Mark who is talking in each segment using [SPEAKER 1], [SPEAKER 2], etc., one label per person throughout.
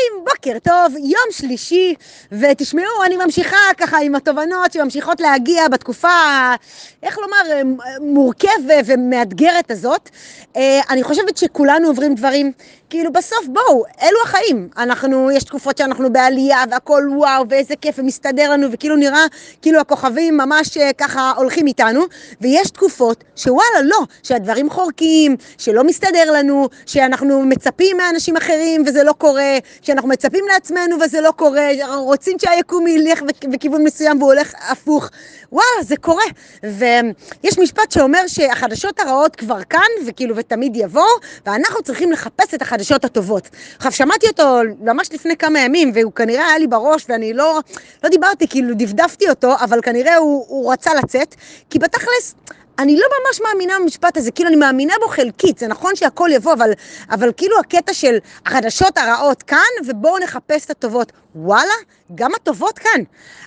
[SPEAKER 1] חברים, בוקר טוב, יום שלישי, ותשמעו, אני ממשיכה ככה עם התובנות שממשיכות להגיע בתקופה, איך לומר, מורכבת ומאתגרת הזאת. אה, אני חושבת שכולנו עוברים דברים, כאילו בסוף בואו, אלו החיים. אנחנו, יש תקופות שאנחנו בעלייה והכל וואו, ואיזה כיף, ומסתדר לנו, וכאילו נראה כאילו הכוכבים ממש אה, ככה הולכים איתנו, ויש תקופות שוואלה, לא, שהדברים חורקים, שלא מסתדר לנו, שאנחנו מצפים מאנשים אחרים וזה לא קורה, שאנחנו מצפים לעצמנו וזה לא קורה, רוצים שהיקום ילך בכיוון מסוים והוא הולך הפוך. וואלה, זה קורה. ויש משפט שאומר שהחדשות הרעות כבר כאן, וכאילו, ותמיד יבואו, ואנחנו צריכים לחפש את החדשות הטובות. עכשיו, שמעתי אותו ממש לפני כמה ימים, והוא כנראה היה לי בראש, ואני לא, לא דיברתי, כאילו, דפדפתי אותו, אבל כנראה הוא, הוא רצה לצאת, כי בתכלס... אני לא ממש מאמינה במשפט הזה, כאילו אני מאמינה בו חלקית, זה נכון שהכל יבוא, אבל, אבל כאילו הקטע של החדשות הרעות כאן, ובואו נחפש את הטובות. וואלה, גם הטובות כאן.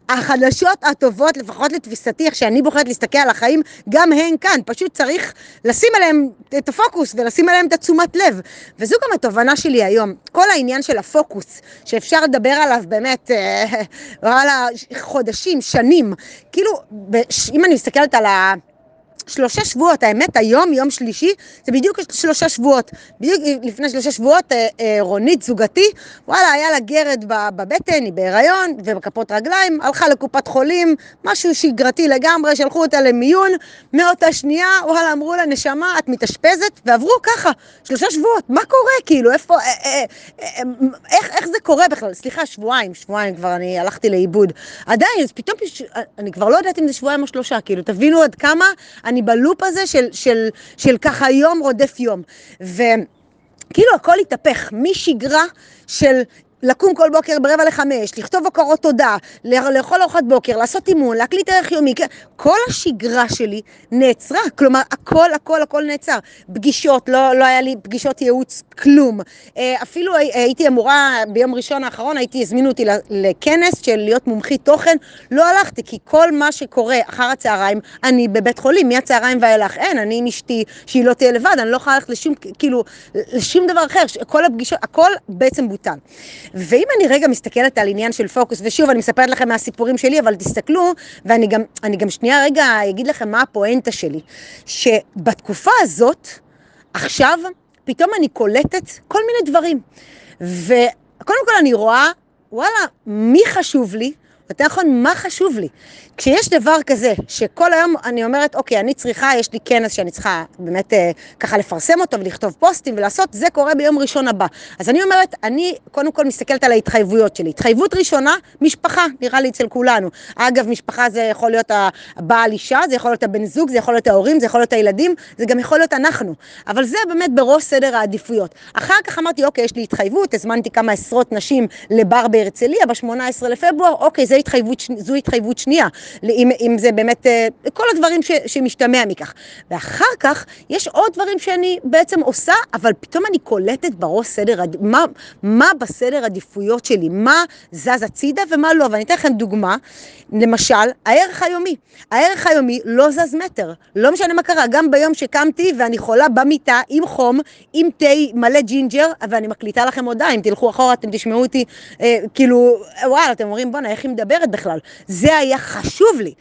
[SPEAKER 1] החדשות הטובות, לפחות לתפיסתי, איך שאני בוחרת להסתכל על החיים, גם הן כאן. פשוט צריך לשים עליהן את הפוקוס ולשים עליהן את התשומת לב. וזו גם התובנה שלי היום. כל העניין של הפוקוס, שאפשר לדבר עליו באמת, אה, וואלה, חודשים, שנים. כאילו, אם אני מסתכלת על ה... שלושה שבועות, האמת היום, יום שלישי, זה בדיוק שלושה שבועות. בדיוק לפני שלושה שבועות אה, אה, רונית זוגתי, וואלה, היה לה גרד בבטן, היא בהיריון ובכפות רגליים, הלכה לקופת חולים, משהו שגרתי לגמרי, שלחו אותה למיון, מאותה שנייה, וואלה, אמרו לה, נשמה, את מתאשפזת, ועברו ככה, שלושה שבועות, מה קורה, כאילו, איפה, אה, אה, איך, איך זה קורה בכלל? סליחה, שבועיים, שבועיים כבר אני הלכתי לאיבוד. עדיין, אז פתאום, אני כבר לא יודעת אם זה שבועיים או שלושה, כאילו, תבינו עד כמה... אני בלופ הזה של, של, של ככה יום רודף יום. וכאילו הכל התהפך, משגרה של לקום כל בוקר ברבע לחמש, לכתוב הוקרות תודה, לאכול ארוחת בוקר, לעשות אימון, להקליט ערך יומי, כל השגרה שלי נעצרה, כלומר הכל הכל הכל נעצר. פגישות, לא, לא היה לי פגישות ייעוץ, כלום. אה, אפילו הייתי אמורה, ביום ראשון האחרון הייתי, הזמינו אותי לכנס של להיות מומחית תוכן, לא הלכתי, כי כל מה שקורה אחר הצהריים, אני בבית חולים, מהצהריים ואילך, אין, אני עם אשתי, שהיא לא תהיה לבד, אני לא יכולה ללכת לשום, כאילו, לשום דבר אחר, כל הפגישות, הכל בעצם בוטל. ואם אני רגע מסתכלת על עניין של פוקוס, ושוב, אני מספרת לכם מהסיפורים שלי, אבל תסתכלו, ואני גם, גם שנייה רגע אגיד לכם מה הפואנטה שלי, שבתקופה הזאת, עכשיו, פתאום אני קולטת כל מיני דברים. וקודם כל אני רואה, וואלה, מי חשוב לי? יותר נכון, מה חשוב לי? כשיש דבר כזה, שכל היום אני אומרת, אוקיי, אני צריכה, יש לי כנס שאני צריכה באמת אה, ככה לפרסם אותו ולכתוב פוסטים ולעשות, זה קורה ביום ראשון הבא. אז אני אומרת, אני קודם כל מסתכלת על ההתחייבויות שלי. התחייבות ראשונה, משפחה, נראה לי אצל כולנו. אגב, משפחה זה יכול להיות הבעל אישה, זה יכול להיות הבן זוג, זה יכול להיות ההורים, זה יכול להיות הילדים, זה גם יכול להיות אנחנו. אבל זה באמת בראש סדר העדיפויות. אחר כך אמרתי, אוקיי, יש לי התחייבות, הזמנתי כמה עשרות נשים לבר בהרצליה ב-18 לפברואר, אוקיי, זו התחייבות, זו התחייבות שנייה. אם, אם זה באמת, אה, כל הדברים ש, שמשתמע מכך. ואחר כך יש עוד דברים שאני בעצם עושה, אבל פתאום אני קולטת בראש סדר, מה, מה בסדר עדיפויות שלי, מה זז הצידה ומה לא. ואני אתן לכם דוגמה, למשל, הערך היומי. הערך היומי לא זז מטר, לא משנה מה קרה, גם ביום שקמתי ואני חולה במיטה עם חום, עם תה מלא ג'ינג'ר, ואני מקליטה לכם הודעה, אם תלכו אחורה אתם תשמעו אותי, אה, כאילו, וואלה, אתם אומרים, בואנה, איך היא מדברת בכלל? זה היה חשוב לי.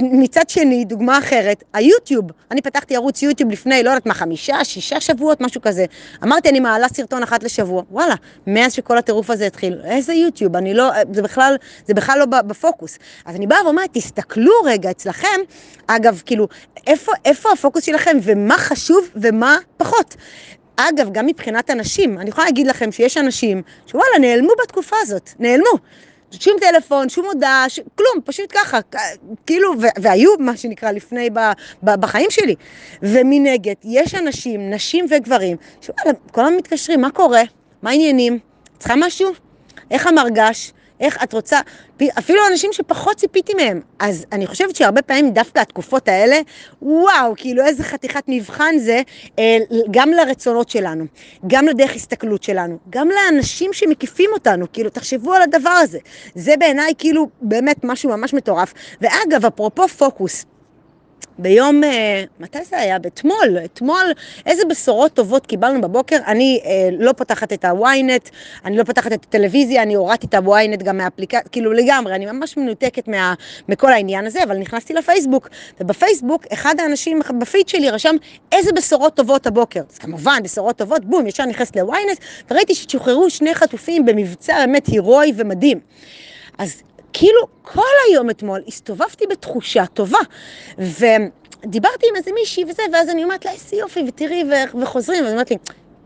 [SPEAKER 1] מצד שני, דוגמה אחרת, היוטיוב. אני פתחתי ערוץ יוטיוב לפני, לא יודעת מה, חמישה, שישה שבועות, משהו כזה. אמרתי, אני מעלה סרטון אחת לשבוע. וואלה, מאז שכל הטירוף הזה התחיל, איזה יוטיוב? אני לא, זה בכלל, זה בכלל לא בפוקוס. אז אני באה ואומרת, תסתכלו רגע אצלכם, אגב, כאילו, איפה, איפה הפוקוס שלכם ומה חשוב ומה פחות. אגב, גם מבחינת אנשים, אני יכולה להגיד לכם שיש אנשים שוואלה, נעלמו בתקופה הזאת, נעלמו. שום טלפון, שום הודעה, ש... כלום, פשוט ככה, כאילו, ו... והיו מה שנקרא לפני ב... ב... בחיים שלי. ומנגד, יש אנשים, נשים וגברים, שוואלה, כל הזמן מתקשרים, מה קורה? מה העניינים? צריכה משהו? איך המרגש? איך את רוצה, אפילו אנשים שפחות ציפיתי מהם. אז אני חושבת שהרבה פעמים דווקא התקופות האלה, וואו, כאילו איזה חתיכת מבחן זה, אה, גם לרצונות שלנו, גם לדרך הסתכלות שלנו, גם לאנשים שמקיפים אותנו, כאילו, תחשבו על הדבר הזה. זה בעיניי כאילו באמת משהו ממש מטורף. ואגב, אפרופו פוקוס, ביום, אה, מתי זה היה? אתמול, אתמול, איזה בשורות טובות קיבלנו בבוקר. אני אה, לא פותחת את ה-ynet, אני לא פותחת את הטלוויזיה, אני הורדתי את ה-ynet גם מהאפליקציה, כאילו לגמרי, אני ממש מנותקת מה, מכל העניין הזה, אבל נכנסתי לפייסבוק, ובפייסבוק, אחד האנשים בפיד שלי רשם איזה בשורות טובות הבוקר. אז כמובן, בשורות טובות, בום, ישר נכנסת ל-ynet, וראיתי ששוחררו שני חטופים במבצע באמת הירואי ומדהים. אז כאילו כל היום אתמול הסתובבתי בתחושה טובה. ודיברתי עם איזה מישהי וזה, ואז אני אומרת לה, איזה יופי, ותראי, וחוזרים, ואז אומרת לי,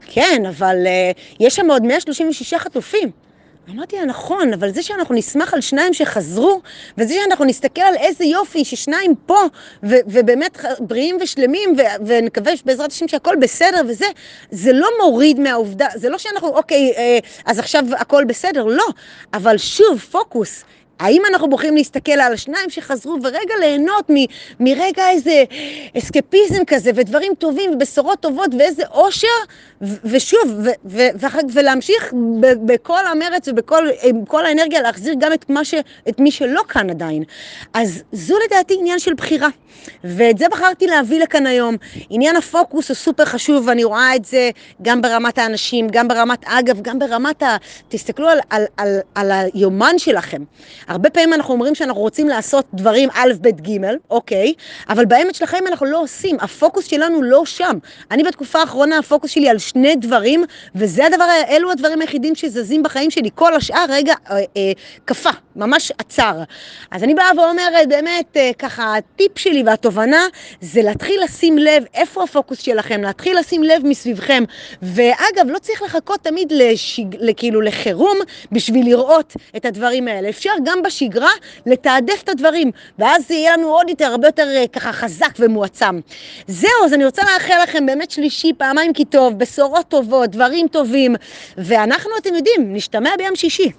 [SPEAKER 1] כן, אבל uh, יש שם עוד 136 חטופים. אמרתי לה, נכון, אבל זה שאנחנו נשמח על שניים שחזרו, וזה שאנחנו נסתכל על איזה יופי ששניים פה, ו- ובאמת בריאים ושלמים, ו- ונקווה בעזרת השם שהכל בסדר וזה, זה לא מוריד מהעובדה, זה לא שאנחנו, אוקיי, אה, אז עכשיו הכל בסדר, לא. אבל שוב, פוקוס. האם אנחנו בוחרים להסתכל על השניים שחזרו ורגע ליהנות מ, מרגע איזה אסקפיזם כזה ודברים טובים ובשורות טובות ואיזה אושר ו, ושוב ו, ו, ולהמשיך ב, בכל המרץ ובכל האנרגיה להחזיר גם את, ש, את מי שלא כאן עדיין. אז זו לדעתי עניין של בחירה ואת זה בחרתי להביא לכאן היום. עניין הפוקוס הוא סופר חשוב ואני רואה את זה גם ברמת האנשים, גם ברמת אגב, גם ברמת ה... תסתכלו על, על, על, על היומן שלכם. הרבה פעמים אנחנו אומרים שאנחנו רוצים לעשות דברים א', ב', ג', אוקיי, אבל באמת של החיים אנחנו לא עושים, הפוקוס שלנו לא שם. אני בתקופה האחרונה, הפוקוס שלי על שני דברים, וזה הדבר, אלו הדברים היחידים שזזים בחיים שלי. כל השאר, רגע, אה, אה, קפא, ממש עצר. אז אני באה ואומרת, באמת, אה, ככה, הטיפ שלי והתובנה זה להתחיל לשים לב איפה הפוקוס שלכם, להתחיל לשים לב מסביבכם. ואגב, לא צריך לחכות תמיד לשיג, כאילו לחירום בשביל לראות את הדברים האלה. אפשר גם בשגרה לתעדף את הדברים, ואז זה יהיה לנו עוד יותר, הרבה יותר אה, ככה חזק ומועצם. זהו, אז אני רוצה לאחל לכם באמת שלישי, פעמיים כי טוב, בשורות טובות, דברים טובים, ואנחנו, אתם יודעים, נשתמע ביום שישי.